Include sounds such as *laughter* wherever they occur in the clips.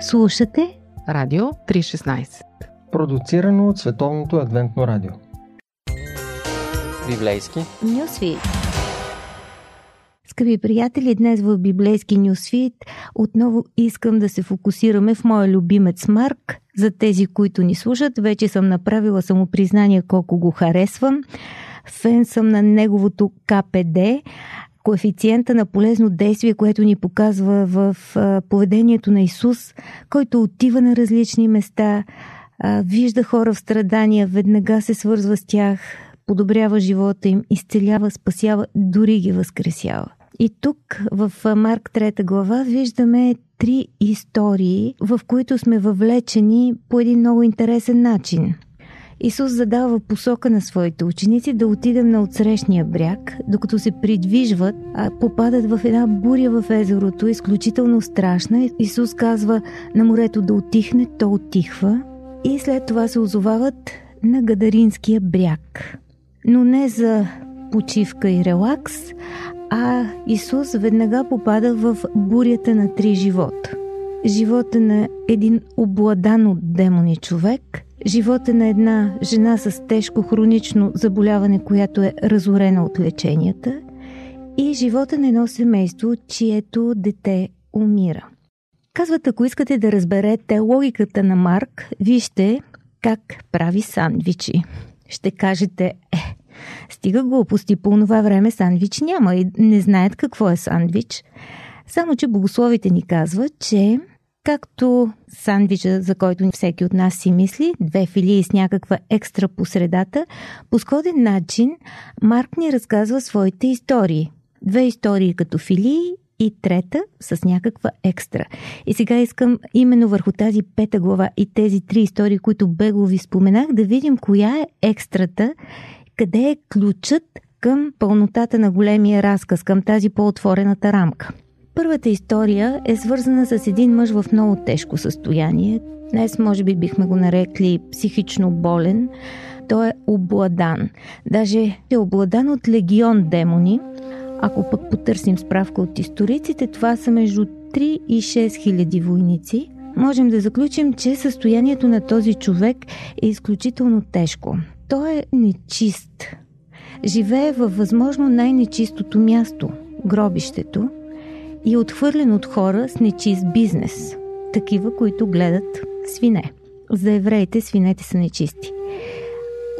Слушате Радио 316 Продуцирано от Световното адвентно радио. Библейски. Нюсвит Скъпи приятели, днес в Библейски Нюсфит отново искам да се фокусираме в моя любимец Марк. За тези, които ни слушат, вече съм направила самопризнание колко го харесвам. Фен съм на неговото КПД, коефициента на полезно действие, което ни показва в поведението на Исус, който отива на различни места, вижда хора в страдания, веднага се свързва с тях, подобрява живота им, изцелява, спасява, дори ги възкресява. И тук в Марк 3 глава виждаме три истории, в които сме въвлечени по един много интересен начин. Исус задава посока на своите ученици да отидем на отсрещния бряг, докато се придвижват, а попадат в една буря в езерото, изключително страшна. Исус казва на морето да отихне, то отихва и след това се озовават на Гадаринския бряг. Но не за почивка и релакс, а Исус веднага попада в бурята на три живота. Живота на един обладан от демони човек, живота на една жена с тежко хронично заболяване, която е разорена от леченията, и живота на едно семейство, чието дете умира. Казват, ако искате да разберете логиката на Марк, вижте как прави сандвичи. Ще кажете, е, стига глупости, по това време сандвич няма и не знаят какво е сандвич. Само, че богословите ни казват, че както сандвича, за който всеки от нас си мисли, две филии с някаква екстра по средата, по сходен начин Марк ни разказва своите истории. Две истории като филии и трета с някаква екстра. И сега искам именно върху тази пета глава и тези три истории, които бегло ви споменах, да видим коя е екстрата, къде е ключът към пълнотата на големия разказ, към тази по-отворената рамка. Първата история е свързана с един мъж в много тежко състояние. Днес може би бихме го нарекли психично болен. Той е обладан. Даже е обладан от легион демони. Ако пък потърсим справка от историците, това са между 3 и 6 хиляди войници. Можем да заключим, че състоянието на този човек е изключително тежко. Той е нечист. Живее във възможно най-нечистото място – гробището – и е отхвърлен от хора с нечист бизнес. Такива, които гледат свине. За евреите свинете са нечисти.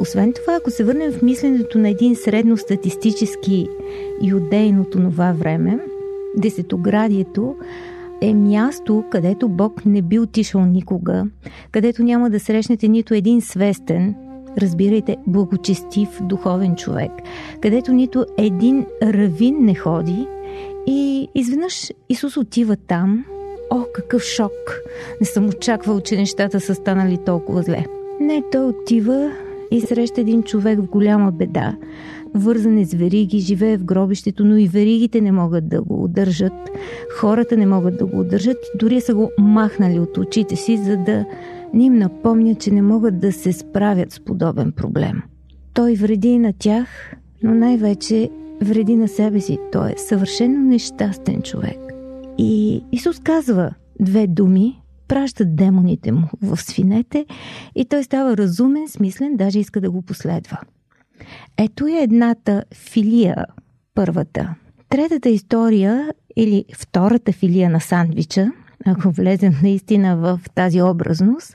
Освен това, ако се върнем в мисленето на един средностатистически юдейн от това време, десетоградието е място, където Бог не би отишъл никога, където няма да срещнете нито един свестен, разбирайте, благочестив духовен човек, където нито един равин не ходи и изведнъж Исус отива там. О, какъв шок! Не съм очаквал, че нещата са станали толкова зле. Не, той отива и среща един човек в голяма беда. Вързане с вериги, живее в гробището, но и веригите не могат да го удържат. Хората не могат да го удържат. Дори са го махнали от очите си, за да ни им напомня, че не могат да се справят с подобен проблем. Той вреди на тях, но най-вече вреди на себе си. Той е съвършено нещастен човек. И Исус казва две думи, пращат демоните му в свинете и той става разумен, смислен, даже иска да го последва. Ето е едната филия, първата. Третата история или втората филия на сандвича, ако влезем наистина в тази образност,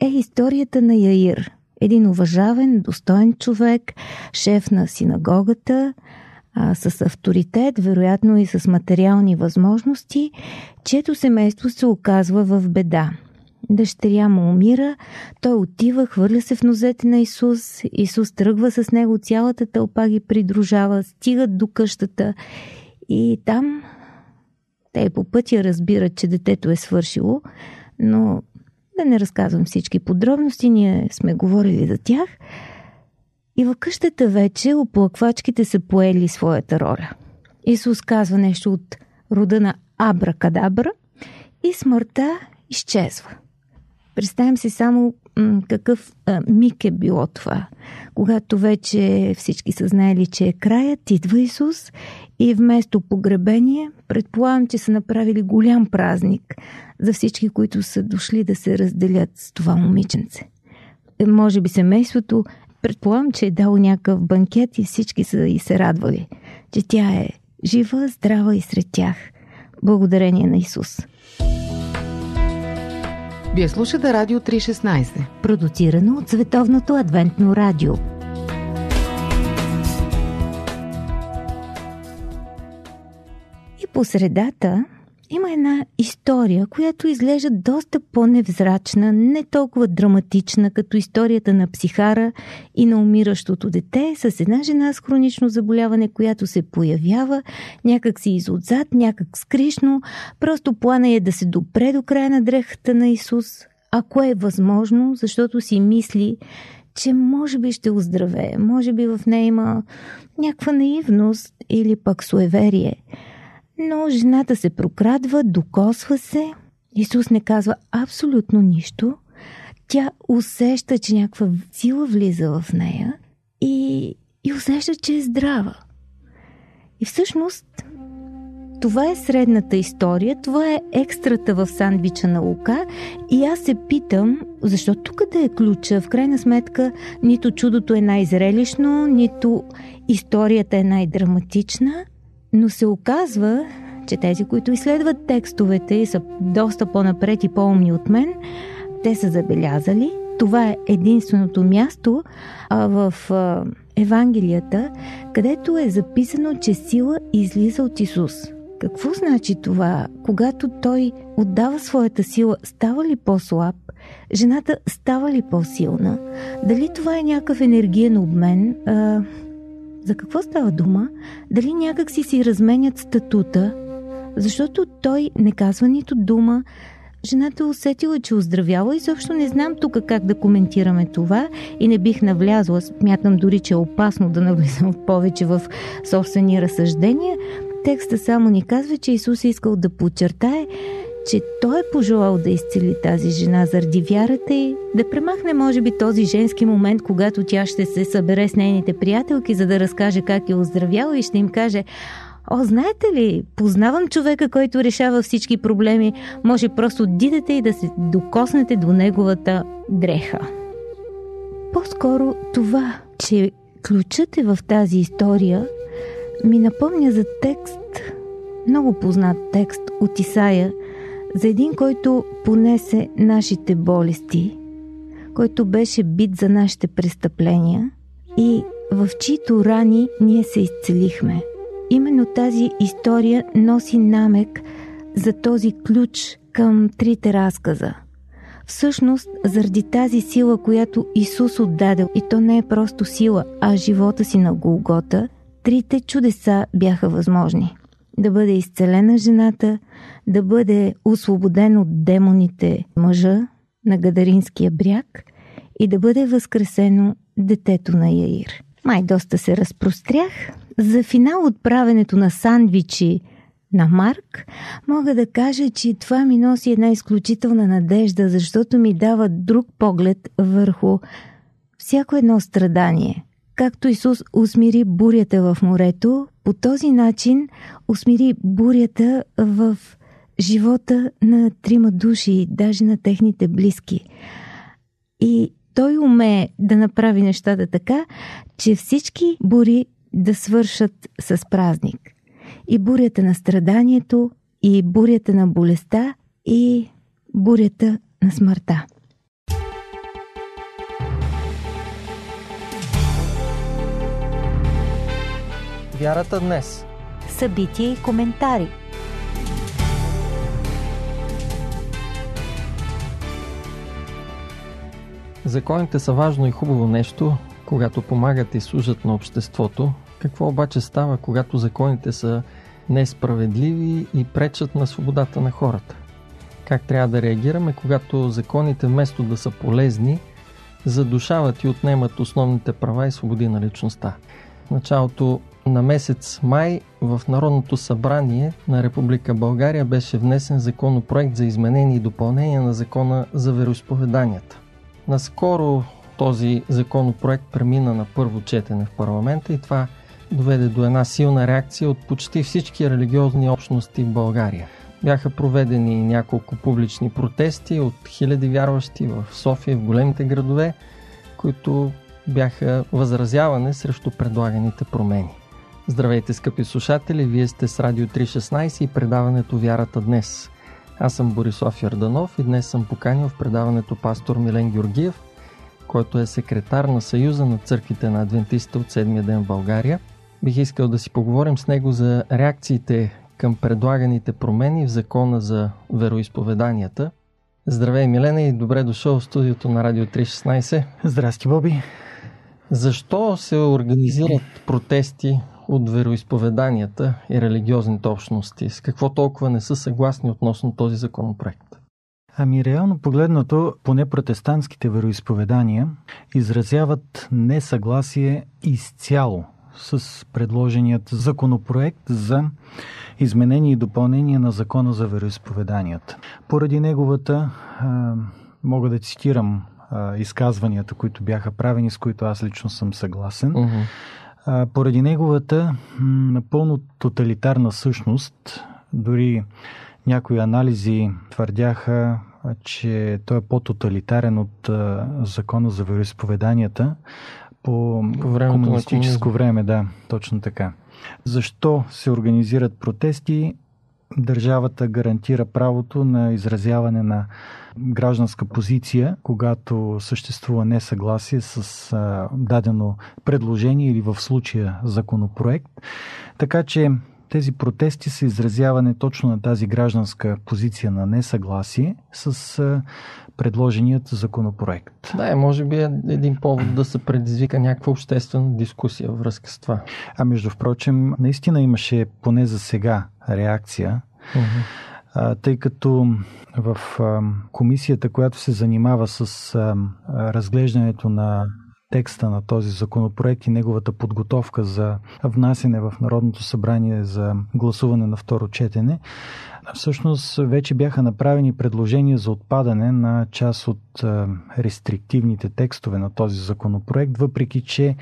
е историята на Яир. Един уважаван, достоен човек, шеф на синагогата, а, с авторитет, вероятно и с материални възможности, чието семейство се оказва в беда. Дъщеря му умира, той отива, хвърля се в нозете на Исус, Исус тръгва с него, цялата тълпа ги придружава, стигат до къщата и там те по пътя разбират, че детето е свършило, но да не разказвам всички подробности, ние сме говорили за тях – и в къщата вече оплаквачките са поели своята роля. Исус казва нещо от рода на Абракадабра и смъртта изчезва. Представям си само м- какъв а, миг е било това. Когато вече всички са знаели, че е краят, идва Исус и вместо погребение, предполагам, че са направили голям празник за всички, които са дошли да се разделят с това момиченце. Е, може би семейството, предполагам, че е дало някакъв банкет и всички са и се радвали, че тя е жива, здрава и сред тях. Благодарение на Исус. Вие слушате Радио 316. Продуцирано от Световното адвентно радио. И по средата има една история, която изглежда доста по-невзрачна, не толкова драматична, като историята на психара и на умиращото дете с една жена с хронично заболяване, която се появява някак си изотзад, някак скришно, просто плана е да се допре до края на дрехата на Исус, ако е възможно, защото си мисли, че може би ще оздравее, може би в нея има някаква наивност или пък суеверие – но жената се прокрадва, докосва се. Исус не казва абсолютно нищо. Тя усеща, че някаква сила влиза в нея и, и усеща, че е здрава. И всъщност това е средната история, това е екстрата в сандвича на Лука и аз се питам, защо тук да е ключа? В крайна сметка, нито чудото е най-зрелищно, нито историята е най-драматична, но се оказва, че тези, които изследват текстовете и са доста по-напред и по-умни от мен, те са забелязали. Това е единственото място а, в а, Евангелията, където е записано, че сила излиза от Исус. Какво значи това? Когато той отдава своята сила, става ли по-слаб? Жената става ли по-силна? Дали това е някакъв енергиен обмен? А, за какво става дума? Дали някак си си разменят статута? Защото той не казва нито дума. Жената усетила, че оздравява и също не знам тук как да коментираме това и не бих навлязла. Смятам дори, че е опасно да навлизам *laughs* повече в собствени разсъждения. Текста само ни казва, че Исус е искал да подчертае, че той е пожелал да изцели тази жена заради вярата и да премахне, може би, този женски момент, когато тя ще се събере с нейните приятелки, за да разкаже как е оздравяла и ще им каже О, знаете ли, познавам човека, който решава всички проблеми. Може просто отидете и да се докоснете до неговата дреха. По-скоро това, че ключът е в тази история, ми напомня за текст, много познат текст от Исаия, за един, който понесе нашите болести, който беше бит за нашите престъпления и в чието рани ние се изцелихме. Именно тази история носи намек за този ключ към трите разказа. Всъщност, заради тази сила, която Исус отдаде, и то не е просто сила, а живота си на Голгота, трите чудеса бяха възможни. Да бъде изцелена жената, да бъде освободен от демоните мъжа на Гадаринския бряг и да бъде възкресено детето на Яир. Май доста се разпрострях. За финал от правенето на сандвичи на Марк, мога да кажа, че това ми носи една изключителна надежда, защото ми дава друг поглед върху всяко едно страдание. Както Исус усмири бурята в морето, по този начин усмири бурята в живота на трима души, даже на техните близки. И той умее да направи нещата така, че всички бури да свършат с празник. И бурята на страданието, и бурята на болестта, и бурята на смъртта. Вярата днес. Събития и коментари – Законите са важно и хубаво нещо, когато помагат и служат на обществото. Какво обаче става, когато законите са несправедливи и пречат на свободата на хората? Как трябва да реагираме, когато законите вместо да са полезни, задушават и отнемат основните права и свободи на личността? В началото на месец май в Народното събрание на Република България беше внесен законопроект за изменение и допълнение на закона за вероисповеданията. Наскоро този законопроект премина на първо четене в парламента и това доведе до една силна реакция от почти всички религиозни общности в България. Бяха проведени няколко публични протести от хиляди вярващи в София, в големите градове, които бяха възразяване срещу предлаганите промени. Здравейте, скъпи слушатели! Вие сте с Радио 316 и предаването Вярата днес. Аз съм Борислав Ярданов и днес съм поканил в предаването пастор Милен Георгиев, който е секретар на Съюза на църквите на адвентистите от седмия ден в България. Бих искал да си поговорим с него за реакциите към предлаганите промени в закона за вероисповеданията. Здравей, Милена, и добре дошъл в студиото на Радио 316. Здрасти, Боби. Защо се организират протести от вероисповеданията и религиозните общности? С какво толкова не са съгласни относно този законопроект? Ами реално погледнато, поне протестантските вероисповедания изразяват несъгласие изцяло с предложеният законопроект за изменение и допълнение на закона за вероисповеданията. Поради неговата, мога да цитирам изказванията, които бяха правени, с които аз лично съм съгласен, uh-huh. Поради неговата напълно тоталитарна същност, дори някои анализи твърдяха, че той е по-тоталитарен от закона за вероисповеданията, по, по комунистическо време, да, точно така. Защо се организират протести? Държавата гарантира правото на изразяване на гражданска позиция, когато съществува несъгласие с а, дадено предложение или в случая законопроект. Така че тези протести са изразяване точно на тази гражданска позиция на несъгласие с предложеният законопроект. Да, може би е един повод да се предизвика някаква обществена дискусия във връзка с това. А между впрочем, наистина имаше поне за сега реакция. Uh-huh. тъй като в комисията, която се занимава с разглеждането на текста на този законопроект и неговата подготовка за внасене в Народното събрание за гласуване на второ четене, всъщност вече бяха направени предложения за отпадане на част от рестриктивните текстове на този законопроект, въпреки че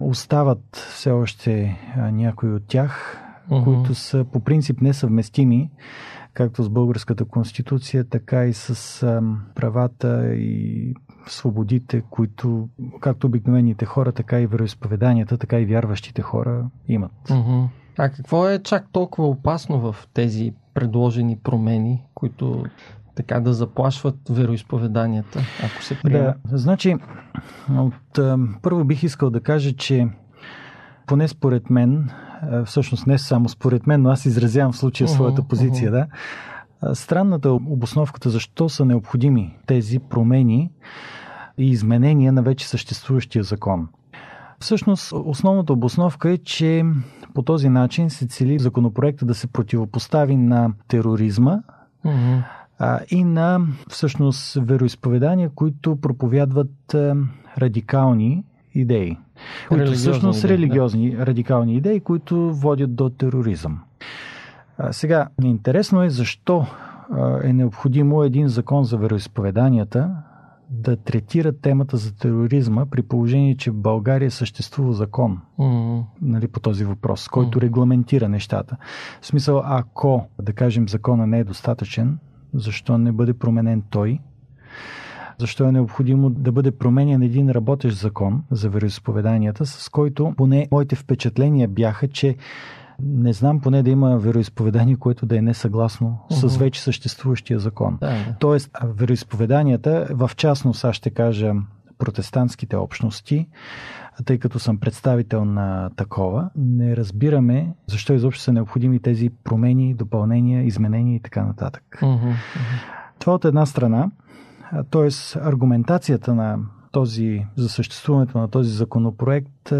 остават все още някои от тях, uh-huh. които са по принцип несъвместими както с българската конституция, така и с правата и свободите, които както обикновените хора, така и вероисповеданията, така и вярващите хора имат. Uh-huh. А какво е чак толкова опасно в тези предложени промени, които така да заплашват вероисповеданията, ако се приема? Да, значи, от, първо бих искал да кажа, че поне според мен, всъщност не само според мен, но аз изразявам в случая своята позиция, uh-huh. да. Странната обосновката защо са необходими тези промени и изменения на вече съществуващия закон. Всъщност, основната обосновка е, че по този начин се цели законопроекта да се противопостави на тероризма mm-hmm. а, и на всъщност вероисповедания, които проповядват а, радикални идеи. Които всъщност идеи, религиозни да. радикални идеи, които водят до тероризъм. А, сега, интересно е защо е необходимо един закон за вероисповеданията, да третират темата за тероризма, при положение, че в България съществува закон mm-hmm. нали, по този въпрос, който mm-hmm. регламентира нещата. В смисъл, ако, да кажем, закона не е достатъчен, защо не бъде променен той? Защо е необходимо да бъде променен един работещ закон за вероисповеданията, с който поне моите впечатления бяха, че не знам поне да има вероисповедание, което да е несъгласно uh-huh. с вече съществуващия закон. Да, да. Тоест, вероисповеданията, в частност, аз ще кажа протестантските общности, тъй като съм представител на такова, не разбираме защо изобщо са необходими тези промени, допълнения, изменения и така нататък. Uh-huh. Това от една страна, т.е. аргументацията на този, за съществуването на този законопроект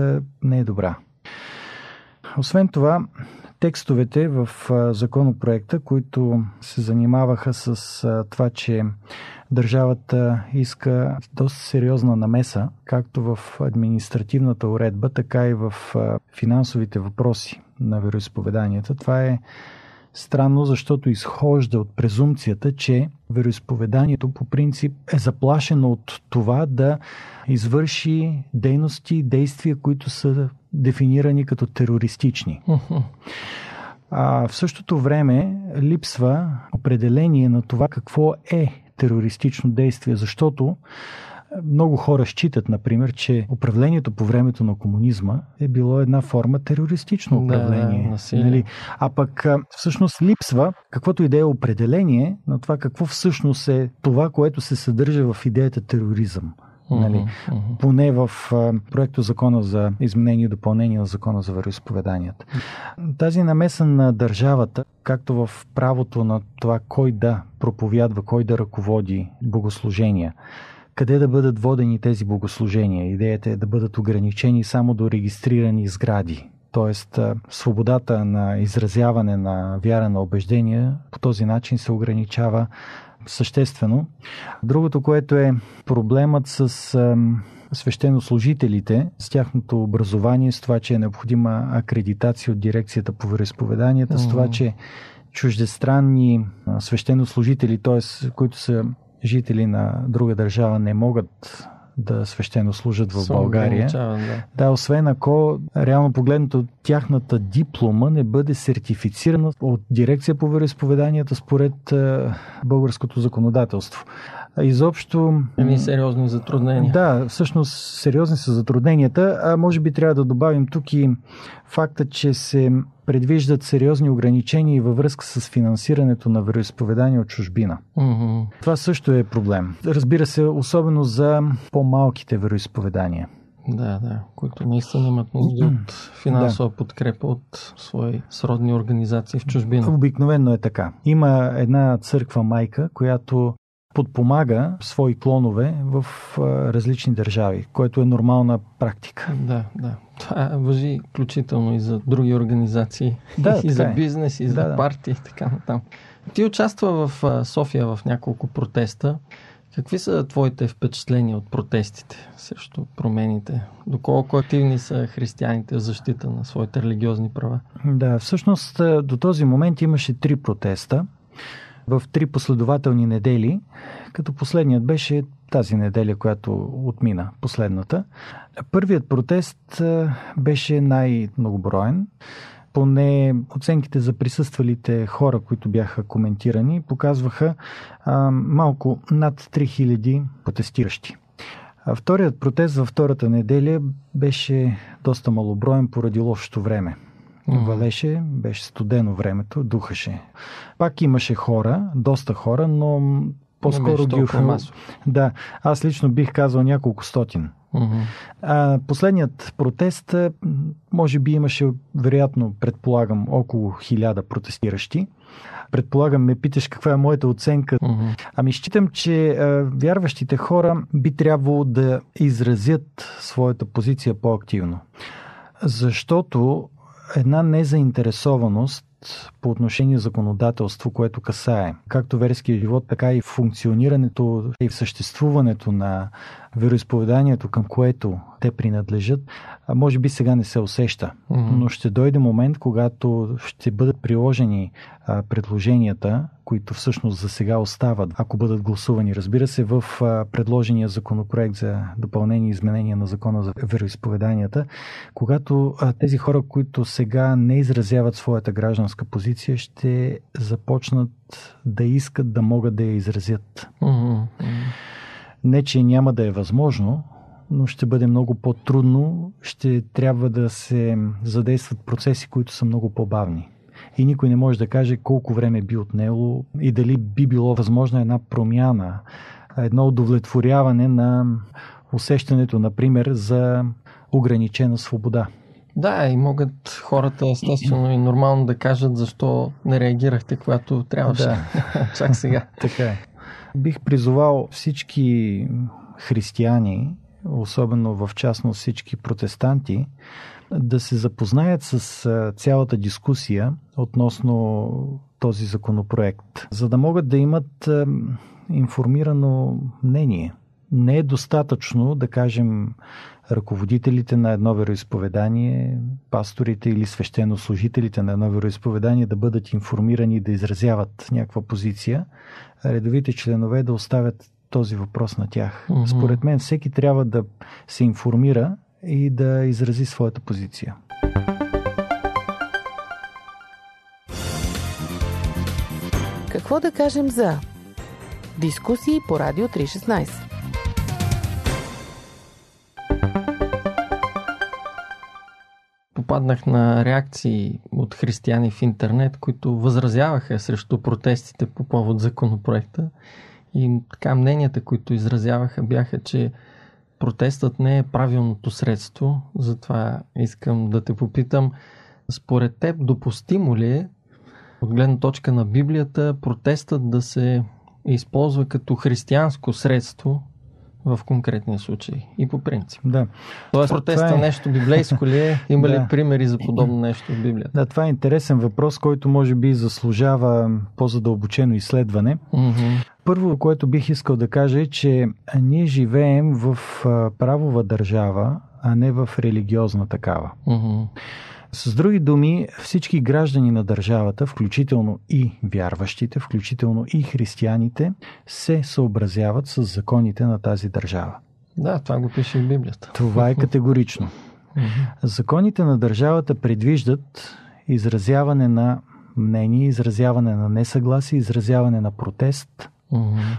не е добра. Освен това, текстовете в законопроекта, които се занимаваха с това, че държавата иска доста сериозна намеса, както в административната уредба, така и в финансовите въпроси на вероисповеданията. Това е странно, защото изхожда от презумцията, че вероисповеданието по принцип е заплашено от това да извърши дейности, действия, които са дефинирани като терористични. А в същото време липсва определение на това какво е терористично действие, защото много хора считат, например, че управлението по времето на комунизма е било една форма терористично управление. Да, нали? А пък всъщност липсва каквото и да е определение на това какво всъщност е това, което се съдържа в идеята тероризъм. Нали? Uh-huh, uh-huh. Поне в проекто Закона за изменение и допълнение на Закона за вероисповеданията. Тази намеса на държавата, както в правото на това кой да проповядва, кой да ръководи богослужения, къде да бъдат водени тези богослужения. Идеята е да бъдат ограничени само до регистрирани сгради. Тоест, свободата на изразяване на вяра на убеждения по този начин се ограничава съществено. Другото, което е проблемът с свещенослужителите, с тяхното образование, с това, че е необходима акредитация от дирекцията по вероисповеданията, mm-hmm. с това, че чуждестранни свещенослужители, т.е. които са жители на друга държава, не могат да свещено служат в България. Да. да, освен ако реално погледнато тяхната диплома не бъде сертифицирана от дирекция по вероисповеданията според е, българското законодателство. Изобщо... Еми сериозни затруднения. Да, всъщност сериозни са затрудненията, а може би трябва да добавим тук и факта, че се предвиждат сериозни ограничения във връзка с финансирането на вероисповедания от чужбина. Mm-hmm. Това също е проблем. Разбира се, особено за по-малките вероисповедания. Да, да, които наистина имат нужда от финансова да. подкрепа от свои сродни организации в чужбина. Обикновено е така. Има една църква майка, която подпомага свои клонове в различни държави, което е нормална практика. Да, да. Това въжи включително и за други организации, да, *laughs* и за е. бизнес, и да, за да. партии и така натам. Ти участва в София в няколко протеста. Какви са твоите впечатления от протестите срещу промените? Доколко активни са християните в защита на своите религиозни права? Да, всъщност до този момент имаше три протеста в три последователни недели, като последният беше тази неделя, която отмина, последната. Първият протест беше най-многоброен. Поне оценките за присъствалите хора, които бяха коментирани, показваха а, малко над 3000 протестиращи. А вторият протест във втората неделя беше доста малоброен поради лошото време. Mm-hmm. Валеше, беше студено времето, духаше. Пак имаше хора, доста хора, но по-скоро ги Да, аз лично бих казал няколко стотин. Mm-hmm. А, последният протест, може би имаше, вероятно, предполагам, около хиляда протестиращи. Предполагам, ме питаш каква е моята оценка. Mm-hmm. Ами считам, че а, вярващите хора би трябвало да изразят своята позиция по-активно. Защото една незаинтересованост по отношение законодателство, което касае както верския живот, така и функционирането и съществуването на вероисповеданието, към което те принадлежат, може би сега не се усеща. Mm-hmm. Но ще дойде момент, когато ще бъдат приложени а, предложенията, които всъщност за сега остават, ако бъдат гласувани. Разбира се, в а, предложения законопроект за допълнение и изменение на закона за вероисповеданията, когато а, тези хора, които сега не изразяват своята гражданска позиция, ще започнат да искат да могат да я изразят. Mm-hmm. Не, че няма да е възможно, но ще бъде много по-трудно, ще трябва да се задействат процеси, които са много по-бавни. И никой не може да каже колко време би отнело и дали би било възможна една промяна, едно удовлетворяване на усещането, например, за ограничена свобода. Да, и могат хората естествено и нормално да кажат защо не реагирахте, когато трябваше. Да. *laughs* Чак сега. така е. Бих призовал всички християни особено в частност всички протестанти, да се запознаят с цялата дискусия относно този законопроект, за да могат да имат информирано мнение. Не е достатъчно, да кажем, ръководителите на едно вероисповедание, пасторите или свещенослужителите на едно вероисповедание да бъдат информирани и да изразяват някаква позиция, редовите членове да оставят този въпрос на тях. Mm-hmm. Според мен всеки трябва да се информира и да изрази своята позиция. Какво да кажем за дискусии по Радио 316? Попаднах на реакции от християни в интернет, които възразяваха срещу протестите по повод законопроекта. И така мненията, които изразяваха, бяха, че протестът не е правилното средство. Затова искам да те попитам, според теб допустимо ли е от гледна точка на Библията протестът да се използва като християнско средство в конкретния случай и по принцип. Да. Тоест, протеста е... нещо библейско ли е? *laughs* Има да. ли примери за подобно нещо в Библията? Да, това е интересен въпрос, който може би заслужава по-задълбочено изследване. Mm-hmm. Първо, което бих искал да кажа е, че ние живеем в правова държава, а не в религиозна такава. Mm-hmm. С други думи, всички граждани на държавата, включително и вярващите, включително и християните, се съобразяват с законите на тази държава. Да, това го пише в Библията. Това е категорично. Законите на държавата предвиждат изразяване на мнение, изразяване на несъгласие, изразяване на протест,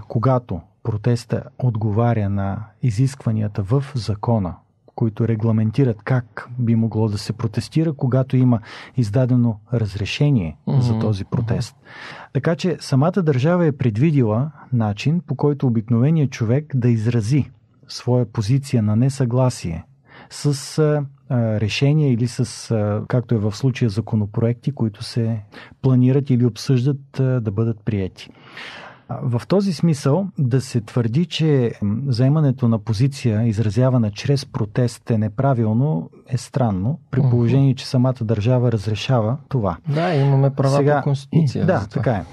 когато протеста отговаря на изискванията в закона които регламентират как би могло да се протестира, когато има издадено разрешение mm-hmm. за този протест. Така че самата държава е предвидила начин, по който обикновеният човек да изрази своя позиция на несъгласие с а, решения или с, а, както е в случая, законопроекти, които се планират или обсъждат а, да бъдат приети. В този смисъл да се твърди, че заемането на позиция, изразявана чрез протест е неправилно, е странно, при положение, че самата държава разрешава това. Да, имаме права Сега, по Конституция. Да, така е.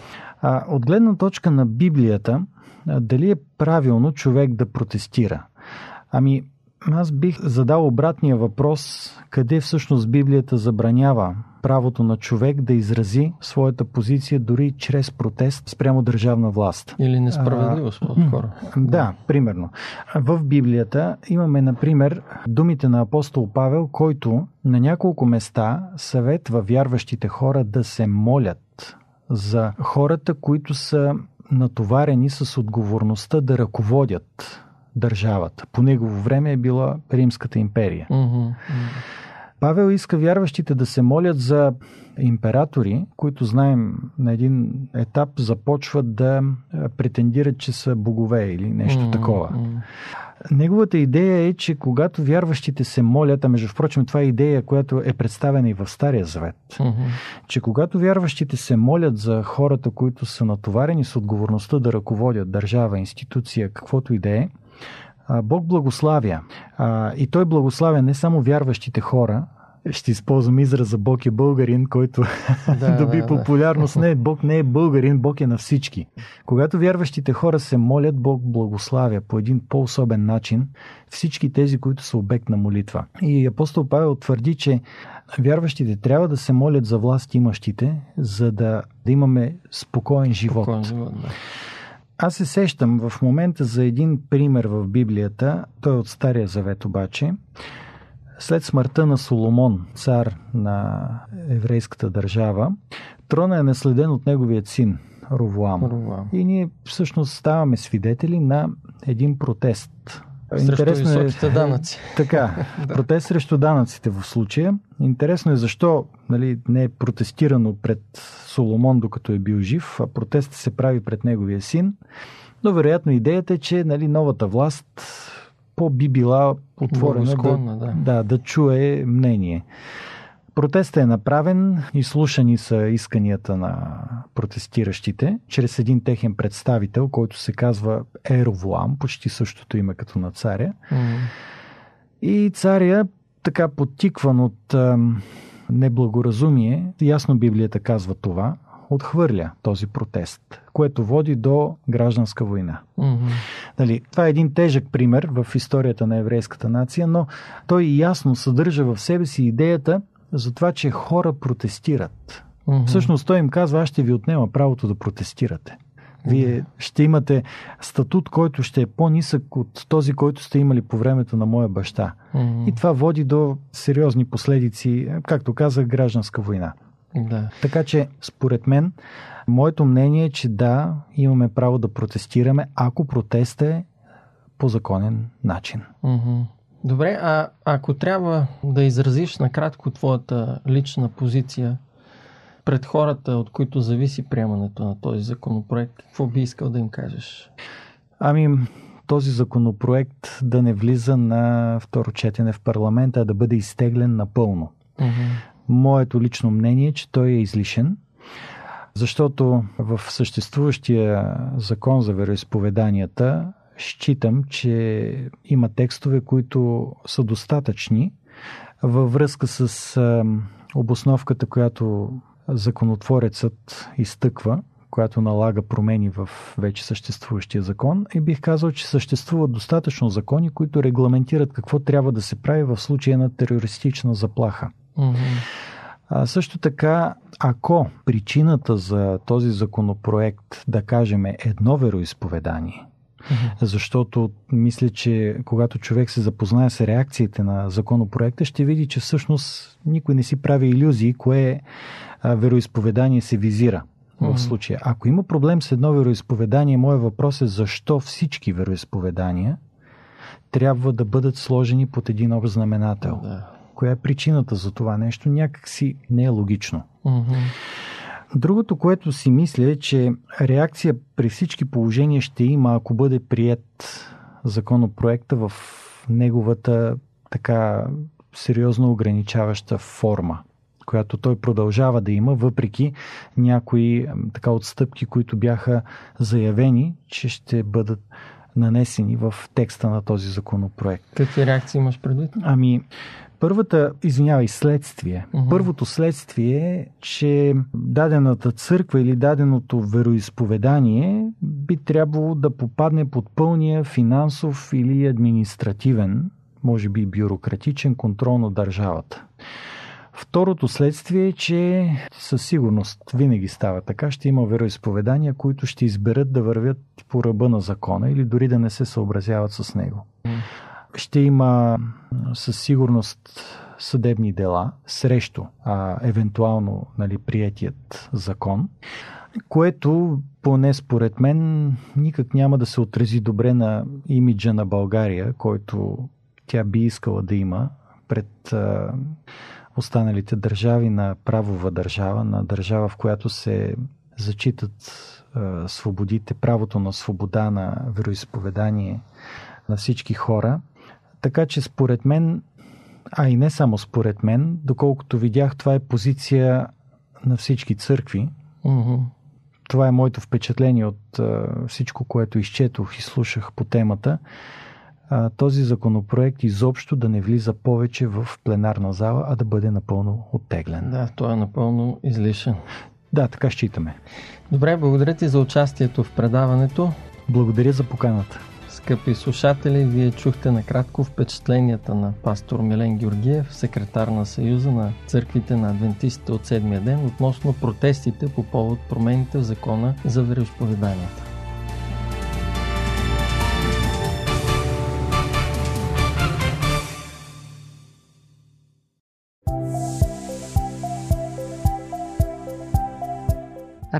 От гледна точка на Библията, дали е правилно човек да протестира? Ами, аз бих задал обратния въпрос, къде всъщност Библията забранява правото на човек да изрази своята позиция дори чрез протест спрямо държавна власт. Или несправедливост по-скоро. Да, примерно. В Библията имаме, например, думите на апостол Павел, който на няколко места съветва вярващите хора да се молят за хората, които са натоварени с отговорността да ръководят държавата. По негово време е била Римската империя. Mm-hmm. Павел иска вярващите да се молят за императори, които знаем на един етап започват да претендират, че са богове или нещо mm-hmm. такова. Неговата идея е, че когато вярващите се молят, а между впрочем това е идея, която е представена и в Стария Завет, mm-hmm. че когато вярващите се молят за хората, които са натоварени с отговорността да ръководят държава, институция, каквото и да е, Бог благославя. И той благославя не само вярващите хора, ще използвам израза Бог е българин, който *laughs* да, доби да, популярност. Да. Не, Бог не е българин, Бог е на всички. Когато вярващите хора се молят, Бог благославя по един по-особен начин всички тези, които са обект на молитва. И апостол Павел твърди, че вярващите трябва да се молят за власт имащите, за да, да имаме спокоен живот. Спокоен живот да. Аз се сещам в момента за един пример в Библията, той е от Стария Завет обаче. След смъртта на Соломон, цар на еврейската държава, трона е наследен от неговият син Ровоам. Ровоам. И ние всъщност ставаме свидетели на един протест Интересно е- данъци. *laughs* Така, *laughs* да. протест срещу данъците в случая. Интересно е защо нали, не е протестирано пред Соломон, докато е бил жив, а протест се прави пред неговия син. Но вероятно идеята е, че нали, новата власт по би била отворена да, да. Да, да чуе мнение. Протестът е направен, изслушани са исканията на протестиращите, чрез един техен представител, който се казва Еровоам, почти същото име като на царя. Mm. И царя, така подтикван от неблагоразумие, ясно Библията казва това, отхвърля този протест, което води до гражданска война. Mm-hmm. Дали, това е един тежък пример в историята на еврейската нация, но той ясно съдържа в себе си идеята за това, че хора протестират. Mm-hmm. Всъщност той им казва, аз ще ви отнема правото да протестирате. Вие ще имате статут, който ще е по-нисък от този, който сте имали по времето на моя баща. Mm-hmm. И това води до сериозни последици, както казах, гражданска война. Да. Така че, според мен, моето мнение е, че да, имаме право да протестираме, ако протест е по законен начин. Mm-hmm. Добре, а ако трябва да изразиш накратко твоята лична позиция пред хората, от които зависи приемането на този законопроект, какво би искал да им кажеш? Ами, този законопроект да не влиза на второ четене в парламента, а да бъде изтеглен напълно. Mm-hmm. Моето лично мнение е, че той е излишен, защото в съществуващия закон за вероисповеданията считам, че има текстове, които са достатъчни във връзка с обосновката, която законотворецът изтъква, която налага промени в вече съществуващия закон. И бих казал, че съществуват достатъчно закони, които регламентират какво трябва да се прави в случая на терористична заплаха. Mm-hmm. А, също така, ако причината за този законопроект, да кажем, е едно вероисповедание, Mm-hmm. Защото мисля, че когато човек се запознае с реакциите на законопроекта, ще види, че всъщност никой не си прави иллюзии, кое вероисповедание се визира в случая. Ако има проблем с едно вероисповедание, моят въпрос е защо всички вероисповедания трябва да бъдат сложени под един общ знаменател. Да. Коя е причината за това нещо? Някакси не е логично. Mm-hmm. Другото, което си мисля е, че реакция при всички положения ще има, ако бъде прият законопроекта в неговата така сериозно ограничаваща форма, която той продължава да има, въпреки някои така отстъпки, които бяха заявени, че ще бъдат нанесени в текста на този законопроект. Какви реакции имаш предвид? Ами, Първата, извинявай, следствие. Uh-huh. Първото следствие е, че дадената църква или даденото вероисповедание би трябвало да попадне под пълния финансов или административен, може би бюрократичен контрол на държавата. Второто следствие е, че със сигурност винаги става така. Ще има вероисповедания, които ще изберат да вървят по ръба на закона или дори да не се съобразяват с него. Ще има със сигурност съдебни дела срещу а, евентуално нали, приятият закон, което поне според мен никак няма да се отрази добре на имиджа на България, който тя би искала да има пред а, останалите държави на правова държава, на държава, в която се зачитат а, свободите, правото на свобода на вероисповедание на всички хора. Така че според мен, а и не само според мен, доколкото видях, това е позиция на всички църкви. Mm-hmm. Това е моето впечатление от а, всичко, което изчетох и слушах по темата. А, този законопроект изобщо да не влиза повече в пленарна зала, а да бъде напълно оттеглен. Да, той е напълно излишен. Да, така считаме. Добре, благодаря ти за участието в предаването. Благодаря за поканата. Скъпи слушатели, вие чухте накратко впечатленията на пастор Милен Георгиев, секретар на Съюза на църквите на адвентистите от седмия ден, относно протестите по повод промените в закона за вероисповеданията.